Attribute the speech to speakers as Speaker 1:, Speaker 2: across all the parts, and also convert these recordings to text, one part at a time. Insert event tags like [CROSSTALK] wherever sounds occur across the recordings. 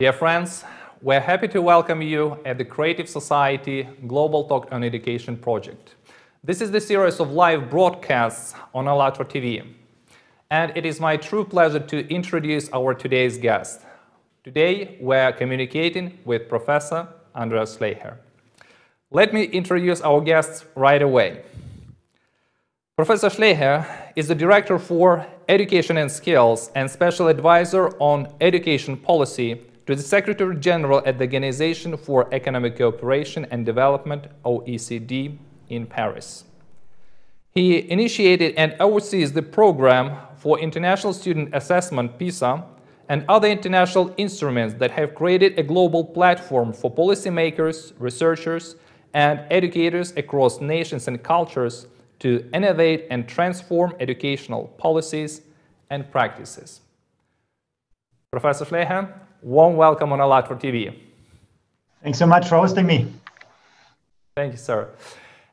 Speaker 1: Dear friends, we're happy to welcome you at the Creative Society Global Talk on Education project. This is the series of live broadcasts on ALLATRA TV. And it is my true pleasure to introduce our today's guest. Today, we're communicating with Professor Andreas Schleicher. Let me introduce our guests right away. Professor Schleicher is the Director for Education and Skills and Special Advisor on Education Policy to the Secretary General at the Organization for Economic Cooperation and Development, OECD, in Paris. He initiated and oversees the program for International Student Assessment, PISA, and other international instruments that have created a global platform for policymakers, researchers, and educators across nations and cultures to innovate and transform educational policies and practices. Professor Schleicher, warm welcome on ALLATRA TV.
Speaker 2: Thanks so much for hosting me.
Speaker 1: Thank you, sir.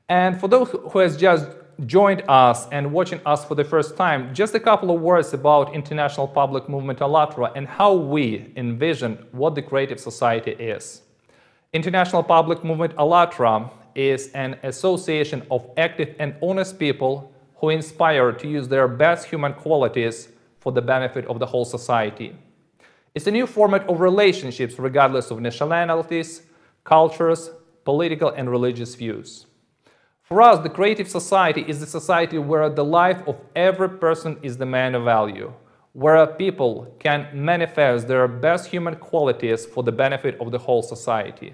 Speaker 1: And for those who has just joined us and watching us for the first time, just a couple of words about International Public Movement ALLATRA and how we envision what the Creative Society is. International Public Movement ALLATRA is an association of active and honest people who inspire to use their best human qualities for the benefit of the whole society. It's a new format of relationships regardless of nationalities, cultures, political and religious views. For us, the creative society is the society where the life of every person is the main of value, where people can manifest their best human qualities for the benefit of the whole society.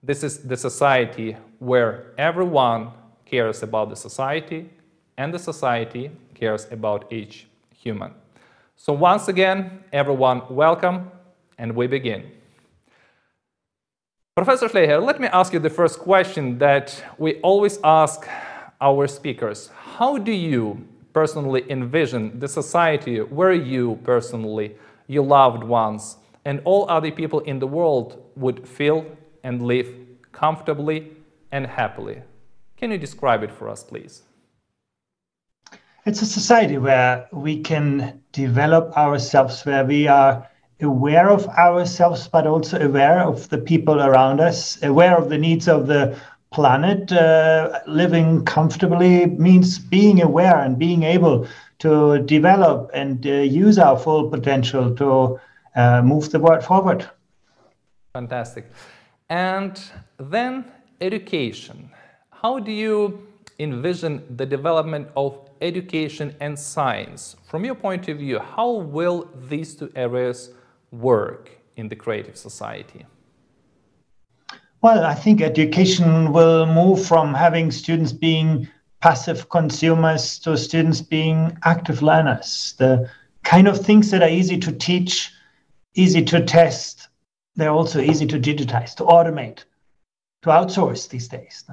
Speaker 1: This is the society where everyone cares about the society and the society cares about each human. So once again, everyone, welcome, and we begin. Professor Schleicher, let me ask you the first question that we always ask our speakers. How do you personally envision the society where you personally, your loved ones, and all other people in the world would feel and live comfortably and happily. Can you describe it for us, please?
Speaker 2: It's a society where we can develop ourselves, where we are aware of ourselves, but also aware of the people around us, aware of the needs of the planet. Uh, living comfortably means being aware and being able to develop and uh, use our full potential to uh, move the world forward.
Speaker 1: Fantastic. And then education. How do you envision the development of education and science? From your point of view, how will these two areas work in the creative society?
Speaker 2: Well, I think education will move from having students being passive consumers to students being active learners. The kind of things that are easy to teach, easy to test, they're also easy to digitize, to automate, to outsource these days.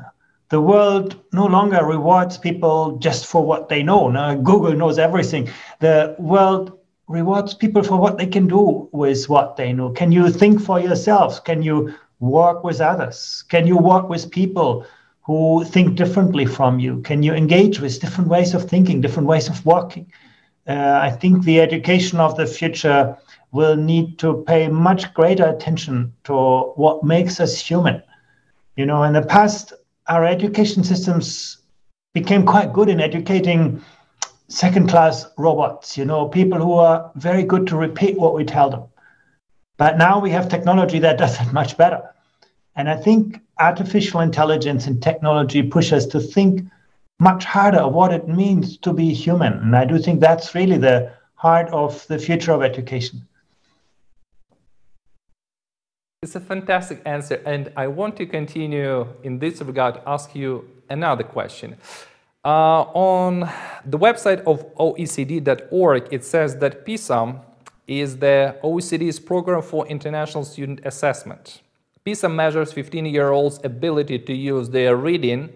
Speaker 2: The world no longer rewards people just for what they know. Now, Google knows everything. The world rewards people for what they can do with what they know. Can you think for yourselves? Can you work with others? Can you work with people who think differently from you? Can you engage with different ways of thinking, different ways of working? Uh, I think the education of the future will need to pay much greater attention to what makes us human. You know, in the past, our education systems became quite good in educating second class robots, you know, people who are very good to repeat what we tell them. But now we have technology that does it [LAUGHS] much better. And I think artificial intelligence and technology push us to think much harder of what it means to be human. And I do think that's really the heart of the future of education.
Speaker 1: It's a fantastic answer, and I want to continue in this regard, ask you another question. Uh, on the website of OECD.org, it says that PISA is the OECD's program for international student assessment. PISA measures 15-year-olds' ability to use their reading,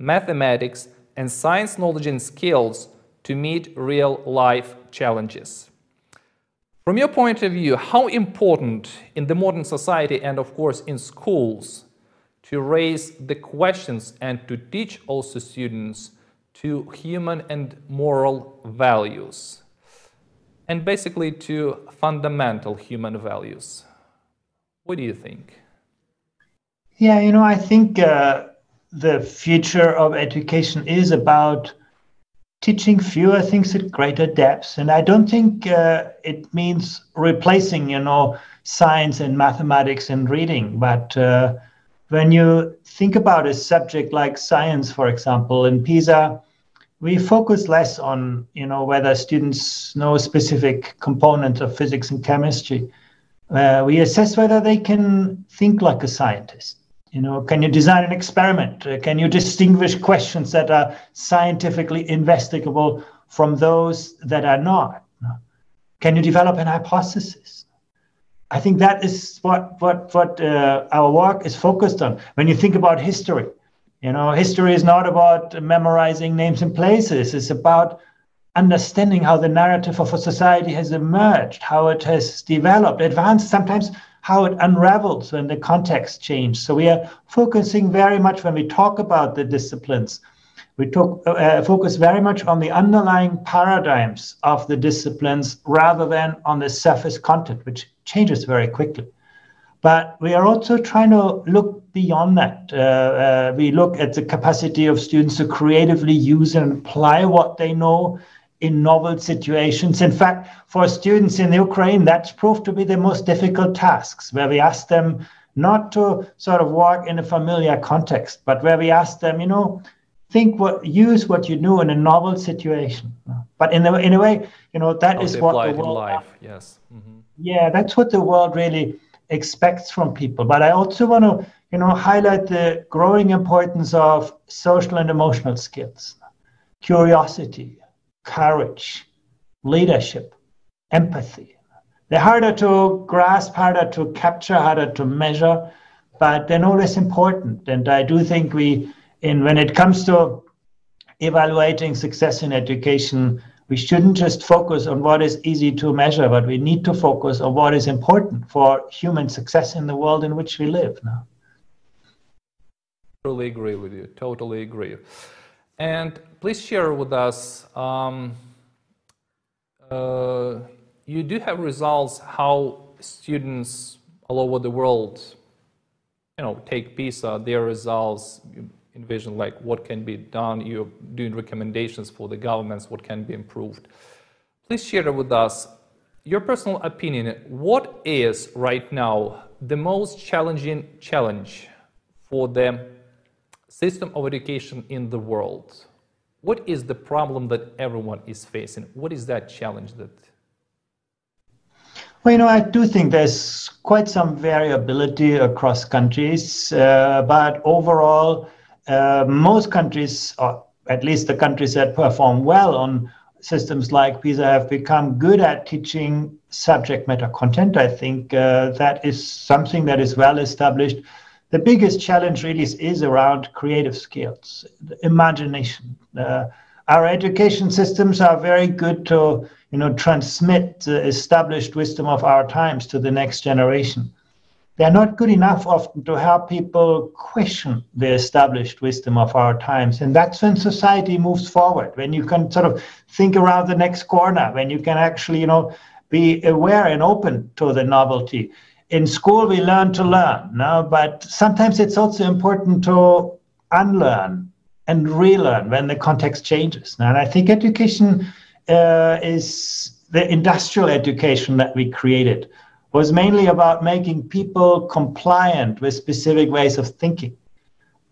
Speaker 1: mathematics, and science knowledge and skills to meet real-life challenges. From your point of view, how important in the modern society and of course in schools to raise the questions and to teach also students to human and moral values and basically to fundamental human values. What do you think?
Speaker 2: Yeah, you know, I think uh, the future of education is about teaching fewer things at greater depths. And I don't think uh, it means replacing, you know, science and mathematics and reading. But uh, when you think about a subject like science, for example, in PISA, we focus less on, you know, whether students know specific components of physics and chemistry. Uh, we assess whether they can think like a scientist you know, can you design an experiment? Uh, can you distinguish questions that are scientifically investigable from those that are not? Can you develop an hypothesis? I think that is what what what uh, our work is focused on. When you think about history, you know, history is not about memorizing names and places. It's about understanding how the narrative of a society has emerged, how it has developed, advanced sometimes how it unravels when the context changes. So we are focusing very much when we talk about the disciplines. We talk, uh, focus very much on the underlying paradigms of the disciplines rather than on the surface content, which changes very quickly. But we are also trying to look beyond that. Uh, uh, we look at the capacity of students to creatively use and apply what they know in novel situations. In fact, for students in Ukraine, that's proved to be the most difficult tasks, where we ask them not to sort of work in a familiar context, but where we ask them, you know, think what use what you know in a novel situation. But in a, in a way, you know, that
Speaker 1: How
Speaker 2: is what the
Speaker 1: world life, yes.
Speaker 2: Mm-hmm. Yeah, that's what the world really expects from people. But I also want to, you know, highlight the growing importance of social and emotional skills, curiosity, courage, leadership, empathy. They're harder to grasp, harder to capture, harder to measure, but they're no less important. And I do think we, in when it comes to evaluating success in education, we shouldn't just focus on what is easy to measure, but we need to focus on what is important for human success in the world in which we live now.
Speaker 1: Totally agree with you. Totally agree. And please share with us, um, uh, you do have results how students all over the world, you know, take PISA, their results, envision like what can be done, you're doing recommendations for the governments, what can be improved. Please share with us your personal opinion. What is right now the most challenging challenge for the system of education in the world. What is the problem that everyone is facing? What is that challenge that?
Speaker 2: Well, you know, I do think there's quite some variability across countries, uh, but overall, uh, most countries, or at least the countries that perform well on systems like PISA, have become good at teaching subject matter content. I think uh, that is something that is well established the biggest challenge really is, is around creative skills, imagination. Uh, our education systems are very good to you know transmit the established wisdom of our times to the next generation. They're not good enough often to help people question the established wisdom of our times. And that's when society moves forward when you can sort of think around the next corner when you can actually you know be aware and open to the novelty in school we learn to learn no? But sometimes it's also important to unlearn and relearn when the context changes and i think education uh, is the industrial education that we created was mainly about making people compliant with specific ways of thinking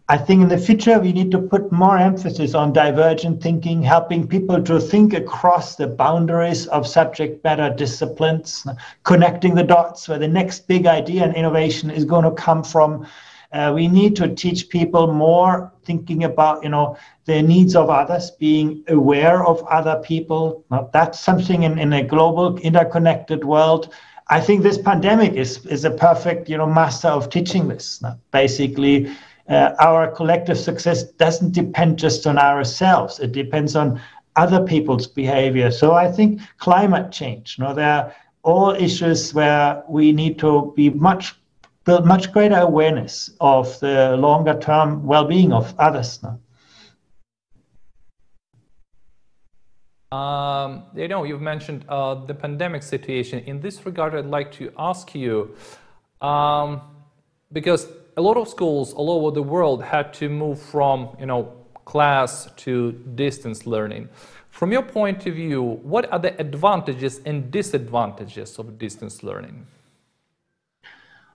Speaker 2: I think in the future we need to put more emphasis on divergent thinking, helping people to think across the boundaries of subject matter disciplines, connecting the dots where the next big idea and innovation is going to come from. Uh, we need to teach people more thinking about, you know, the needs of others, being aware of other people. Now, that's something in, in a global, interconnected world. I think this pandemic is is a perfect, you know, master of teaching this. Basically uh, our collective success doesn't depend just on ourselves. It depends on other people's behavior. So I think climate change, you know, there are all issues where we need to be much build much greater awareness of the longer term well-being of others. No?
Speaker 1: Um, you know, you've mentioned uh, the pandemic situation. In this regard, I'd like to ask you Um, because a lot of schools all over the world had to move from, you know, class to distance learning. From your point of view, what are the advantages and disadvantages of distance learning?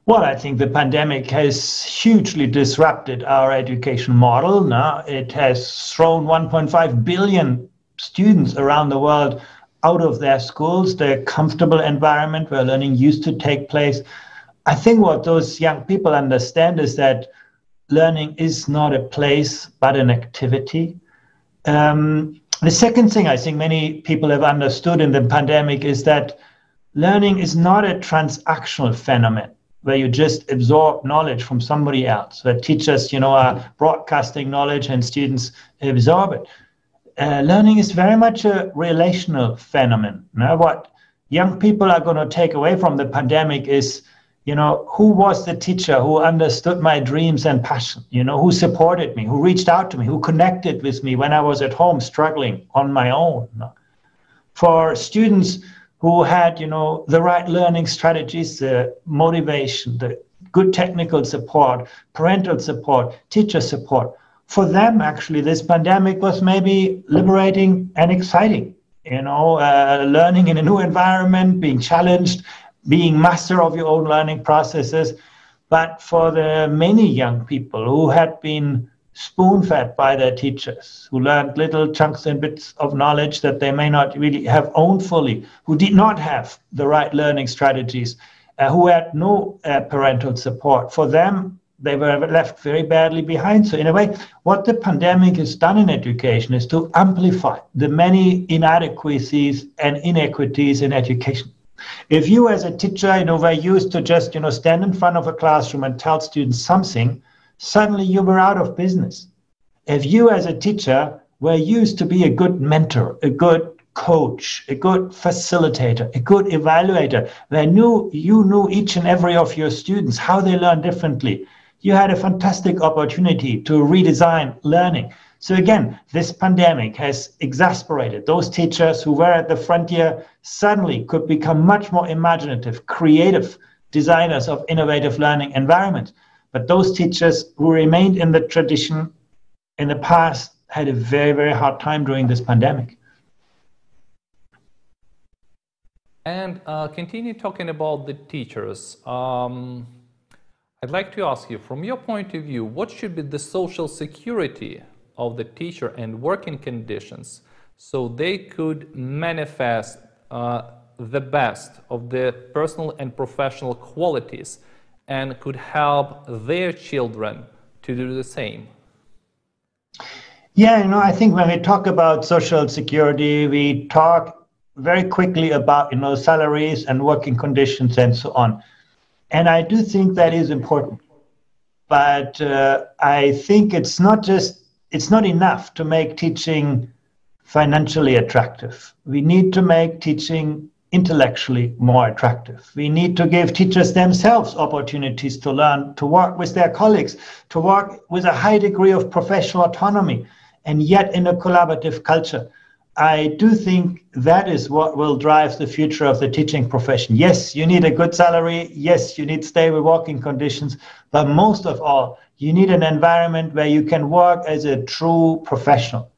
Speaker 2: Well, I think the pandemic has hugely disrupted our education model. Now it has thrown 1.5 billion students around the world out of their schools, their comfortable environment where learning used to take place. I think what those young people understand is that learning is not a place but an activity. Um, the second thing I think many people have understood in the pandemic is that learning is not a transactional phenomenon where you just absorb knowledge from somebody else, where teachers, you know, are broadcasting knowledge and students absorb it. Uh, learning is very much a relational phenomenon. Now, what young people are going to take away from the pandemic is you know who was the teacher who understood my dreams and passion? You know who supported me who reached out to me who connected with me when i was at home struggling on my own? For students who had you know the right learning strategies the motivation the good technical support parental support teacher support for them actually this pandemic was maybe liberating and exciting you know uh, learning in a new environment being challenged being master of your own learning processes. But for the many young people who had been spoon fed by their teachers, who learned little chunks and bits of knowledge that they may not really have owned fully, who did not have the right learning strategies, uh, who had no uh, parental support, for them, they were left very badly behind. So, in a way, what the pandemic has done in education is to amplify the many inadequacies and inequities in education. If you as a teacher, were used to just, you know, stand in front of a classroom and tell students something, suddenly you were out of business. If you as a teacher were used to be a good mentor, a good coach, a good facilitator, a good evaluator, where knew you knew each and every of your students, how they learn differently, you had a fantastic opportunity to redesign learning. So again, this pandemic has exasperated those teachers who were at the frontier suddenly could become much more imaginative, creative designers of innovative learning environment. But those teachers who remained in the tradition in the past had a very, very hard time during this pandemic.
Speaker 1: And uh, continue talking about the teachers. Um, I'd like to ask you, from your point of view, what should be the social security of the teacher and working conditions so they could manifest uh, the best of their personal and professional qualities and could help their children to do the same?
Speaker 2: Yeah, you know, I think when we talk about social security, we talk very quickly about, you know, salaries and working conditions and so on. And I do think that is important. But uh, I think it's not just it's not enough to make teaching financially attractive. We need to make teaching intellectually more attractive. We need to give teachers themselves opportunities to learn, to work with their colleagues, to work with a high degree of professional autonomy, and yet in a collaborative culture. I do think that is what will drive the future of the teaching profession. Yes, you need a good salary. Yes, you need stable working conditions. But most of all, you need an environment where you can work as a true professional,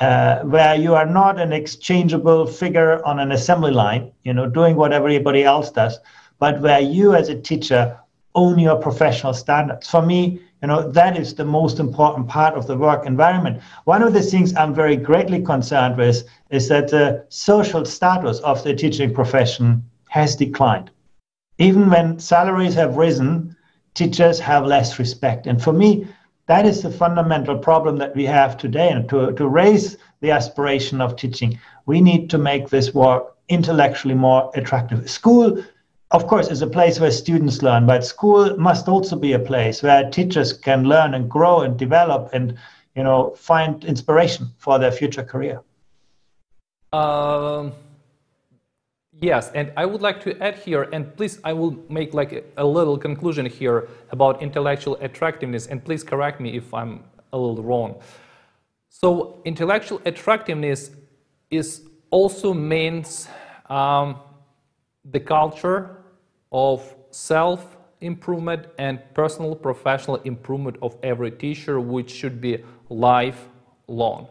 Speaker 2: uh, where you are not an exchangeable figure on an assembly line, you know, doing what everybody else does, but where you as a teacher own your professional standards. For me, you know, that is the most important part of the work environment. One of the things I'm very greatly concerned with is that the social status of the teaching profession has declined. Even when salaries have risen, teachers have less respect. And for me, that is the fundamental problem that we have today. And to, to raise the aspiration of teaching, we need to make this work intellectually more attractive. School of course, is a place where students learn, but school must also be a place where teachers can learn and grow and develop and, you know, find inspiration for their future career.
Speaker 1: Um, yes, and I would like to add here, and please, I will make like a, a little conclusion here about intellectual attractiveness, and please correct me if I'm a little wrong. So, intellectual attractiveness is also means um, the culture of self improvement and personal professional improvement of every teacher, which should be lifelong.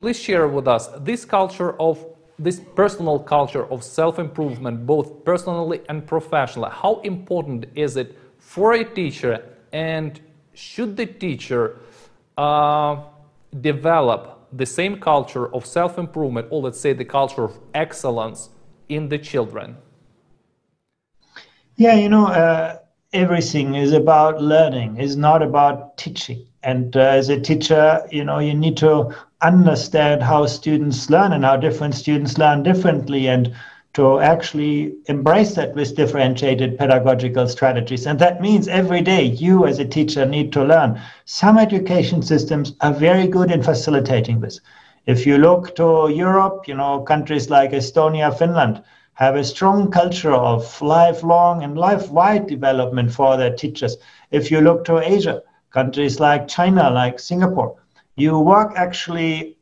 Speaker 1: Please share with us this culture of this personal culture of self-improvement, both personally and professionally. How important is it for a teacher, and should the teacher uh, develop the same culture of self-improvement, or let's say the culture of excellence, in the children?
Speaker 2: Yeah, you know, uh, everything is about learning. It's not about teaching. And uh, as a teacher, you know, you need to understand how students learn and how different students learn differently and to actually embrace that with differentiated pedagogical strategies. And that means every day you as a teacher need to learn. Some education systems are very good in facilitating this. If you look to Europe, you know, countries like Estonia, Finland have a strong culture of lifelong and life-wide development for their teachers. If you look to Asia, countries like China, like Singapore, you work actually,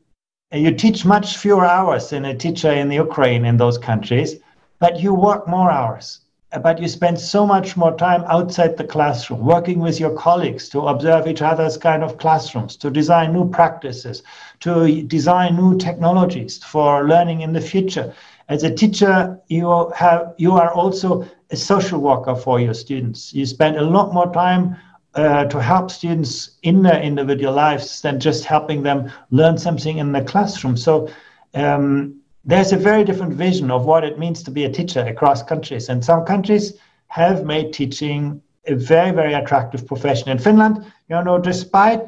Speaker 2: you teach much fewer hours than a teacher in the Ukraine in those countries, but you work more hours. But you spend so much more time outside the classroom, working with your colleagues to observe each other's kind of classrooms, to design new practices, to design new technologies for learning in the future. As a teacher, you have you are also a social worker for your students. You spend a lot more time uh, to help students in their individual lives than just helping them learn something in the classroom. So um, there's a very different vision of what it means to be a teacher across countries. And some countries have made teaching a very, very attractive profession. In Finland, you know, despite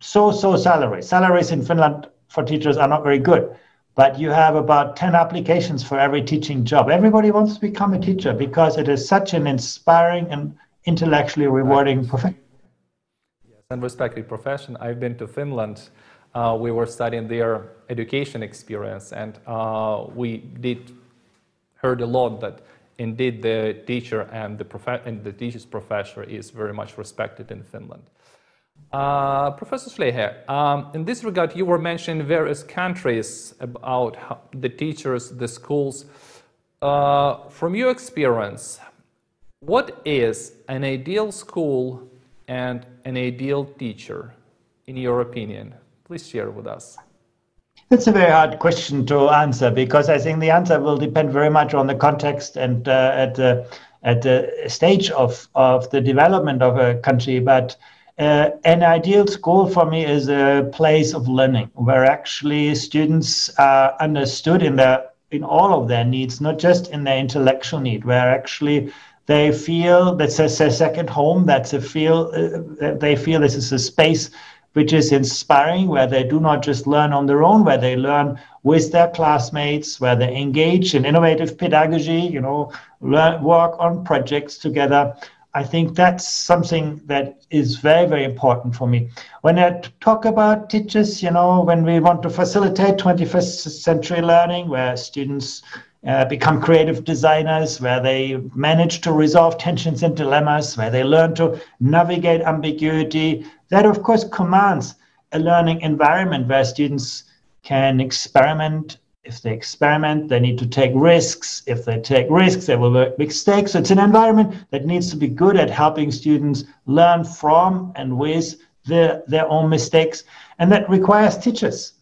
Speaker 2: so-so salaries, salaries in Finland for teachers are not very good, but you have about 10 applications for every teaching job. Everybody wants to become a teacher because it is such an inspiring and intellectually rewarding profession.
Speaker 1: Yes, and respected profession. I've been to Finland. Uh, we were studying their education experience, and uh, we did heard a lot that indeed the teacher and the, prof- and the teacher's professor is very much respected in Finland. Uh, Professor Schleicher, um, in this regard, you were mentioning various countries about the teachers, the schools. Uh, from your experience, what is an ideal school and an ideal teacher, in your opinion? Please share with us.
Speaker 2: It's a very hard question to answer because I think the answer will depend very much on the context and uh, at the at the stage of of the development of a country. But uh, an ideal school for me is a place of learning where actually students are understood in their in all of their needs, not just in their intellectual need, where actually they feel that's a, second home. That's a feel. Uh, they feel this is a space which is inspiring, where they do not just learn on their own, where they learn with their classmates, where they engage in innovative pedagogy. You know, learn, work on projects together. I think that's something that is very, very important for me. When I talk about teachers, you know, when we want to facilitate 21st century learning, where students uh, become creative designers, where they manage to resolve tensions and dilemmas, where they learn to navigate ambiguity. That, of course, commands a learning environment where students can experiment. If they experiment, they need to take risks. If they take risks, they will make mistakes. So it's an environment that needs to be good at helping students learn from and with their, their own mistakes. And that requires teachers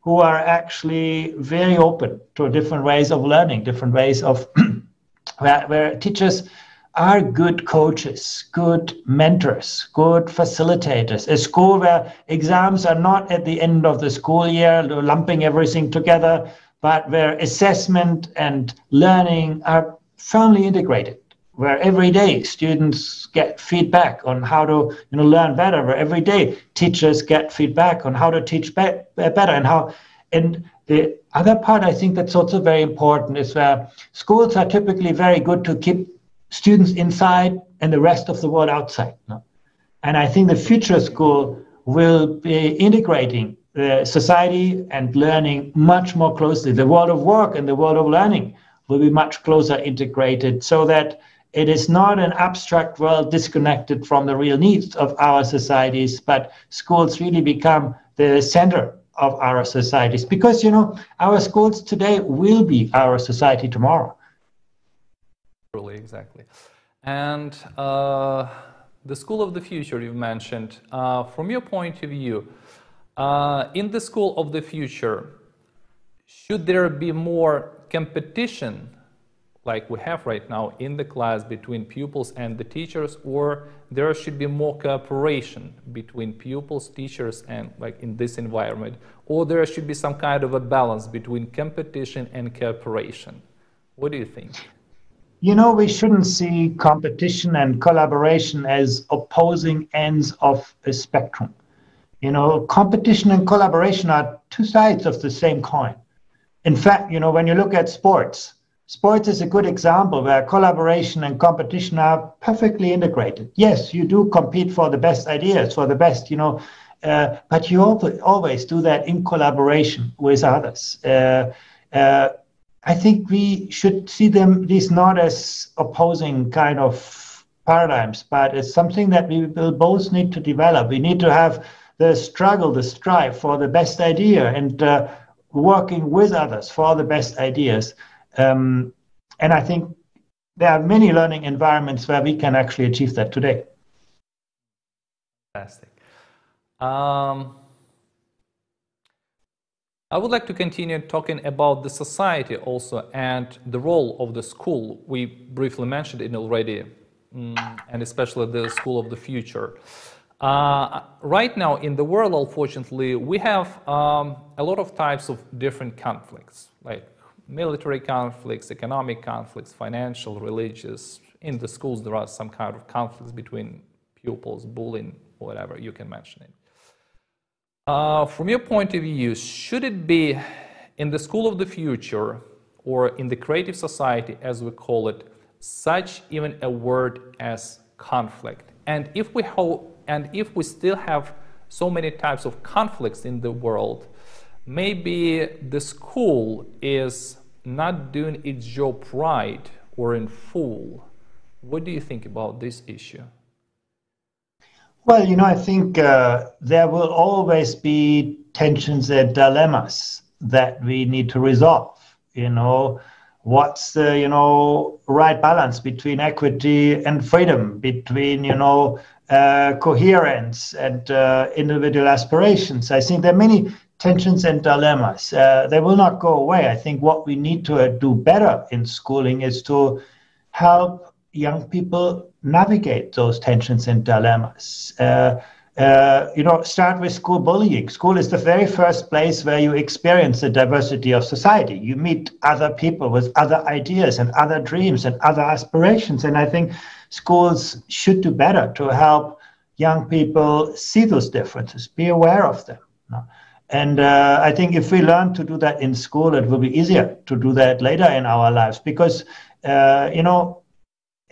Speaker 2: who are actually very open to different ways of learning, different ways of [CLEARS THROAT] where, where teachers are good coaches, good mentors, good facilitators. A school where exams are not at the end of the school year, lumping everything together, but where assessment and learning are firmly integrated where every day students get feedback on how to you know learn better where every day teachers get feedback on how to teach be- better and how and the other part i think that's also very important is where schools are typically very good to keep students inside and the rest of the world outside no? and i think the future school will be integrating the society and learning much more closely the world of work and the world of learning will be much closer integrated so that it is not an abstract world disconnected from the real needs of our societies, but schools really become the center of our societies because you know our schools today will be our society tomorrow.
Speaker 1: Truly, exactly. And uh, the school of the future you've mentioned, uh, from your point of view, uh, in the school of the future, should there be more competition like we have right now in the class between pupils and the teachers or there should be more cooperation between pupils teachers and like in this environment or there should be some kind of a balance between competition and cooperation. What do you think?
Speaker 2: You know we shouldn't see competition and collaboration as opposing ends of a spectrum. You know competition and collaboration are two sides of the same coin. In fact you know when you look at sports Sports is a good example where collaboration and competition are perfectly integrated. Yes, you do compete for the best ideas, for the best, you know, uh, but you always do that in collaboration with others. Uh, uh, I think we should see them these not as opposing kind of paradigms, but as something that we will both need to develop. We need to have the struggle, the strive for the best idea, and uh, working with others for the best ideas. Um, and I think there are many learning environments where we can actually achieve that today.
Speaker 1: Fantastic. Um, I would like to continue talking about the society also and the role of the school. We briefly mentioned it already, mm, and especially the school of the future. Uh, right now in the world, unfortunately, we have um, a lot of types of different conflicts, like military conflicts, economic conflicts, financial, religious. In the schools, there are some kind of conflicts between pupils, bullying, whatever, you can mention it. Uh, from your point of view, should it be in the school of the future or in the creative society, as we call it, such even a word as conflict? And if we, ho- and if we still have so many types of conflicts in the world, maybe the school is not doing its job right or in full. What do you think about this issue?
Speaker 2: Well, you know, I think uh, there will always be tensions and dilemmas that we need to resolve. You know, what's the you know right balance between equity and freedom, between you know uh, coherence and uh, individual aspirations? I think there are many tensions and dilemmas. Uh, they will not go away. I think what we need to uh, do better in schooling is to help young people navigate those tensions and dilemmas. Uh, uh, you know, start with school bullying. School is the very first place where you experience the diversity of society. You meet other people with other ideas and other dreams and other aspirations. And I think schools should do better to help young people see those differences, be aware of them. And uh, I think if we learn to do that in school, it will be easier to do that later in our lives because, uh, you know,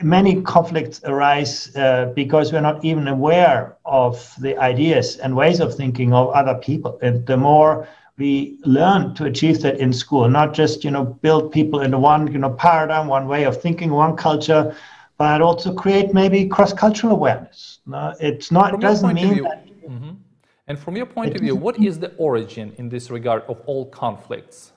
Speaker 2: many conflicts arise uh, because we're not even aware of the ideas and ways of thinking of other people. And the more we learn to achieve that in school, not just, you know, build people into one, you know, paradigm, one way of thinking, one culture, but also create maybe cross-cultural awareness. No, it's not, From doesn't mean that.
Speaker 1: And from your point of view, what is the origin in this regard of all conflicts?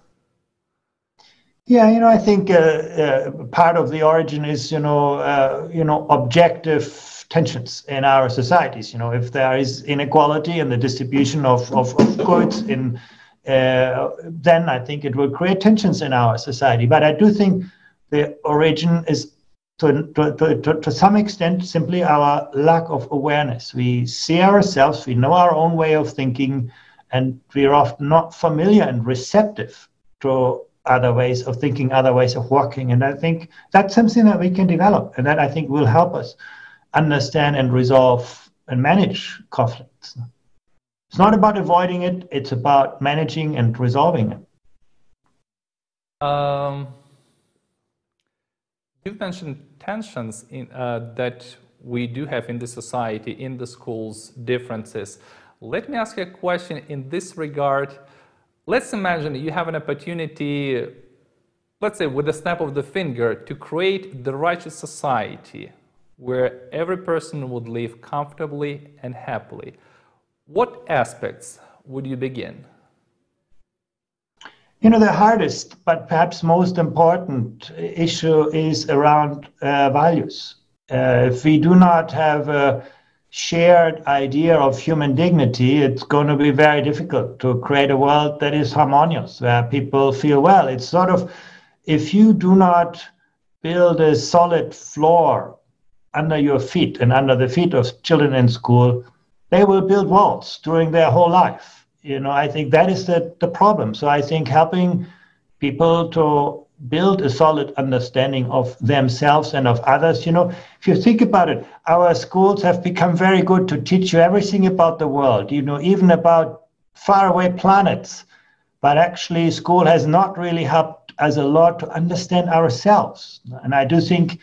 Speaker 2: Yeah, you know, I think uh, uh, part of the origin is, you know, uh, you know, objective tensions in our societies. You know, if there is inequality in the distribution of, of, of goods, in uh, then I think it will create tensions in our society. But I do think the origin is to, to, to, to some extent simply our lack of awareness. We see ourselves, we know our own way of thinking, and we're often not familiar and receptive to other ways of thinking, other ways of working. And I think that's something that we can develop, and that I think will help us understand and resolve and manage conflicts. It's not about avoiding it, it's about managing and resolving it.
Speaker 1: Um, you've mentioned tensions in, uh, that we do have in the society, in the schools, differences. Let me ask you a question in this regard. Let's imagine you have an opportunity, let's say with a snap of the finger, to create the righteous society where every person would live comfortably and happily. What aspects would you begin?
Speaker 2: You know, the hardest, but perhaps most important issue is around uh, values. Uh, if we do not have a shared idea of human dignity, it's going to be very difficult to create a world that is harmonious, where people feel well. It's sort of, if you do not build a solid floor under your feet and under the feet of children in school, they will build walls during their whole life. You know, I think that is the, the problem. So I think helping people to build a solid understanding of themselves and of others. You know, if you think about it, our schools have become very good to teach you everything about the world, you know, even about faraway planets. But actually, school has not really helped us a lot to understand ourselves. And I do think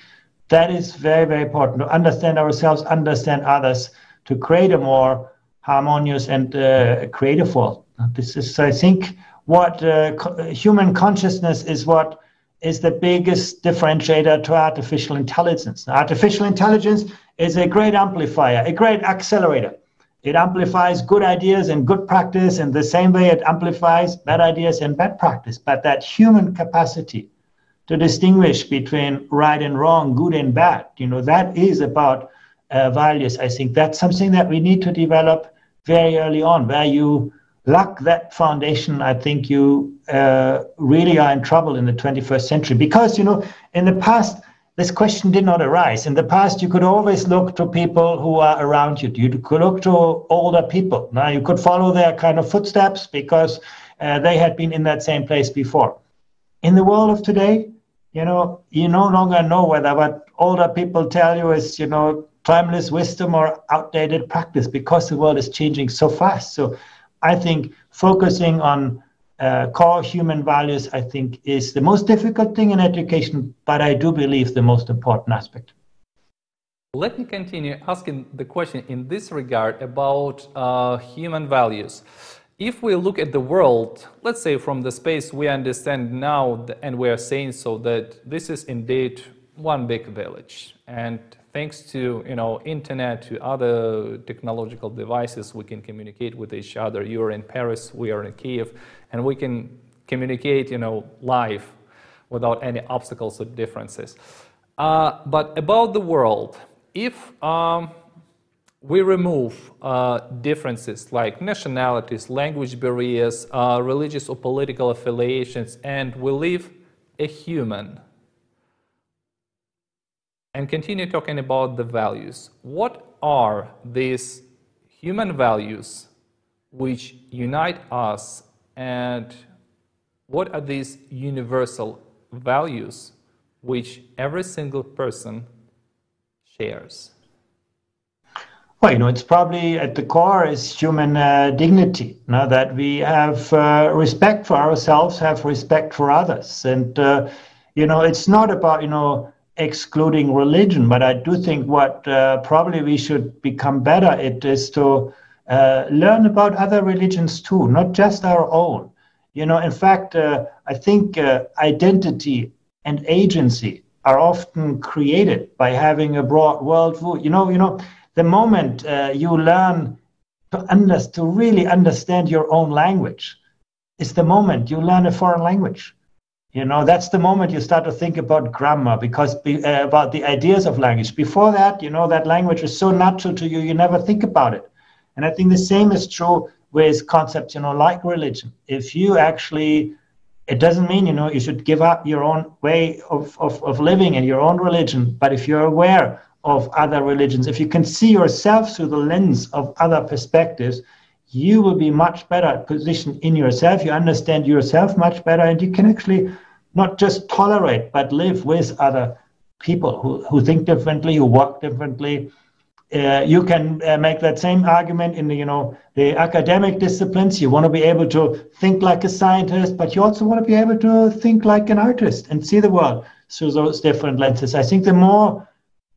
Speaker 2: that is very, very important to understand ourselves, understand others, to create a more harmonious and uh, creative world. This is, I think, what uh, co- human consciousness is what is the biggest differentiator to artificial intelligence. Artificial intelligence is a great amplifier, a great accelerator. It amplifies good ideas and good practice in the same way it amplifies bad ideas and bad practice. But that human capacity to distinguish between right and wrong, good and bad, you know, that is about uh, values. I think that's something that we need to develop very early on, where you lack that foundation, I think you uh, really are in trouble in the 21st century. Because, you know, in the past, this question did not arise. In the past, you could always look to people who are around you. You could look to older people. Now, you could follow their kind of footsteps because uh, they had been in that same place before. In the world of today, you know, you no longer know whether what older people tell you is, you know, timeless wisdom or outdated practice because the world is changing so fast. So I think focusing on uh, core human values, I think, is the most difficult thing in education, but I do believe the most important aspect.
Speaker 1: Let me continue asking the question in this regard about uh, human values. If we look at the world, let's say from the space we understand now, and we are saying so that this is indeed one big village, and thanks to you know internet to other technological devices we can communicate with each other. You're in paris we are in kiev and we can communicate you know live without any obstacles or differences. Uh, but about the world if um, we remove uh, differences like nationalities language barriers uh, religious or political affiliations and we leave a human and continue talking about the values. What are these human values which unite us, and what are these universal values which every single person shares?
Speaker 2: Well, you know, it's probably at the core is human uh, dignity. Now that we have uh, respect for ourselves, have respect for others, and uh, you know, it's not about you know excluding religion, but I do think what uh, probably we should become better at is to uh, learn about other religions too, not just our own. You know, in fact, uh, I think uh, identity and agency are often created by having a broad worldview. You know, you know, the moment uh, you learn to under, to really understand your own language, is the moment you learn a foreign language you know, that's the moment you start to think about grammar because be, uh, about the ideas of language. Before that, you know, that language is so natural to you, you never think about it. And I think the same is true with concepts, you know, like religion. If you actually, it doesn't mean, you know, you should give up your own way of, of, of living and your own religion. But if you're aware of other religions, if you can see yourself through the lens of other perspectives, you will be much better positioned in yourself. You understand yourself much better, and you can actually not just tolerate, but live with other people who, who think differently, who work differently. Uh, you can uh, make that same argument in the, you know, the academic disciplines. You want to be able to think like a scientist, but you also want to be able to think like an artist and see the world through those different lenses. I think the more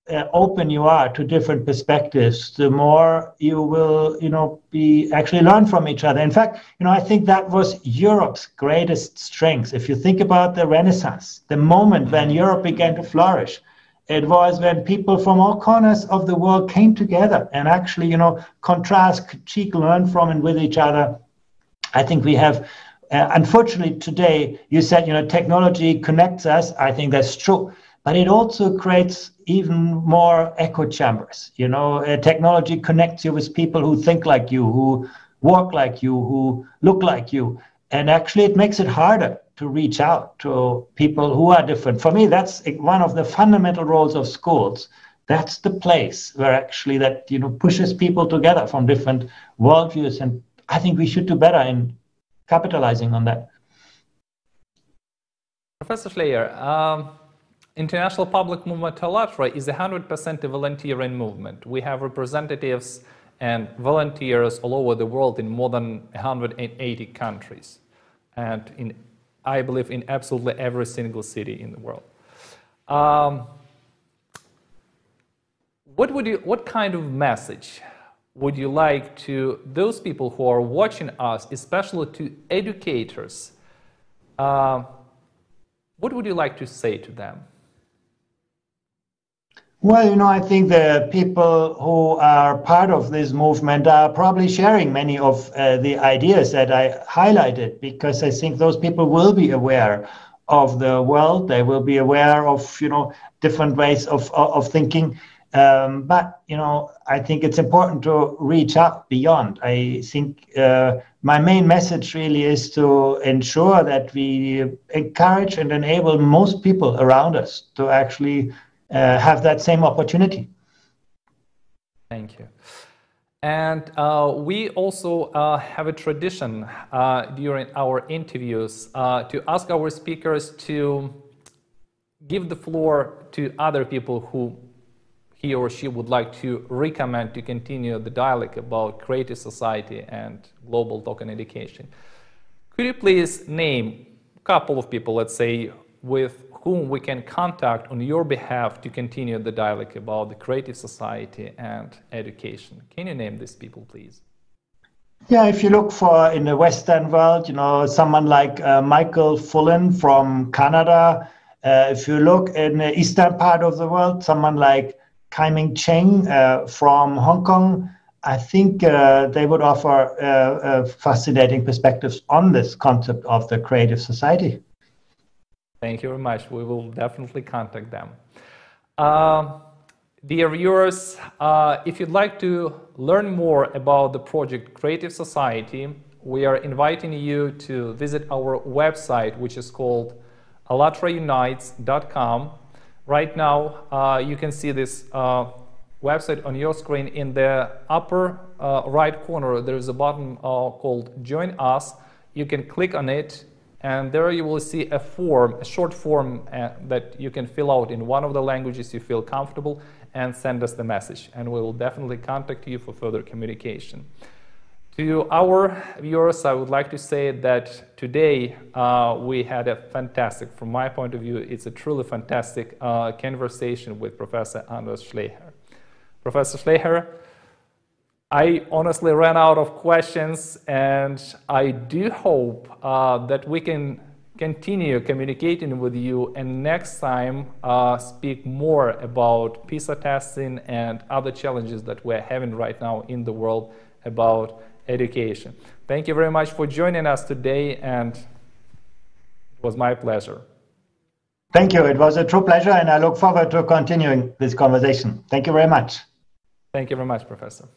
Speaker 2: uh, open you are to different perspectives, the more you will, you know, be actually learn from each other. In fact, you know, I think that was Europe's greatest strength. If you think about the Renaissance, the moment when Europe began to flourish, it was when people from all corners of the world came together and actually, you know, contrast, critique, learn from and with each other. I think we have. Uh, unfortunately, today you said, you know, technology connects us. I think that's true but it also creates even more echo chambers. You know, uh, technology connects you with people who think like you, who walk like you, who look like you, and actually it makes it harder to reach out to people who are different. For me, that's one of the fundamental roles of schools. That's the place where actually that you know pushes people together from different worldviews, and I think we should do better in capitalizing on that.
Speaker 1: Professor Schleicher, um, International Public Movement ALLATRA is a 100% a volunteering movement. We have representatives and volunteers all over the world in more than 180 countries and in I believe, in absolutely every single city in the world. Um, what, would you, what kind of message would you like to those people who are watching us, especially to educators? Uh, what would you like to say to them?
Speaker 2: Well, you know, I think the people who are part of this movement are probably sharing many of uh, the ideas that I highlighted because I think those people will be aware of the world. They will be aware of, you know, different ways of, of thinking. Um, but, you know, I think it's important to reach out beyond. I think uh, my main message really is to ensure that we encourage and enable most people around us to actually have that same opportunity.
Speaker 1: Thank you. And uh, we also uh, have a tradition uh, during our interviews uh, to ask our speakers to give the floor to other people who he or she would like to recommend to continue the dialogue about creative society and global token education. Could you please name a couple of people, let's say, with whom we can contact on your behalf to continue the dialogue about the creative society and education. Can you name these people, please?
Speaker 2: Yeah, if you look for in the Western world, you know, someone like uh, Michael Fullan from Canada. Uh, if you look in the eastern part of the world, someone like Kai-Ming Cheng uh, from Hong Kong, I think uh, they would offer uh, fascinating perspectives on this concept of the creative society.
Speaker 1: Thank you very much. We will definitely contact them. Uh, dear viewers, uh, if you'd like to learn more about the project Creative Society, we are inviting you to visit our website, which is called allatraunites.com. Right now, uh, you can see this uh, website on your screen. In the upper uh, right corner, there is a button uh, called Join Us. You can click on it and there you will see a form, a short form uh, that you can fill out in one of the languages you feel comfortable and send us the message. And we will definitely contact you for further communication. To our viewers, I would like to say that today uh, we had a fantastic, from my point of view, it's a truly fantastic uh, conversation with Professor Andreas Schleicher. Professor Schleicher, I honestly ran out of questions, and I do hope uh, that we can continue communicating with you and next time uh, speak more about PISA testing and other challenges that we're having right now in the world about education. Thank you very much for joining us today, and it was my pleasure.
Speaker 2: Thank you. It was a true pleasure, and I look forward to continuing this conversation. Thank you very much.
Speaker 1: Thank you very much, Professor.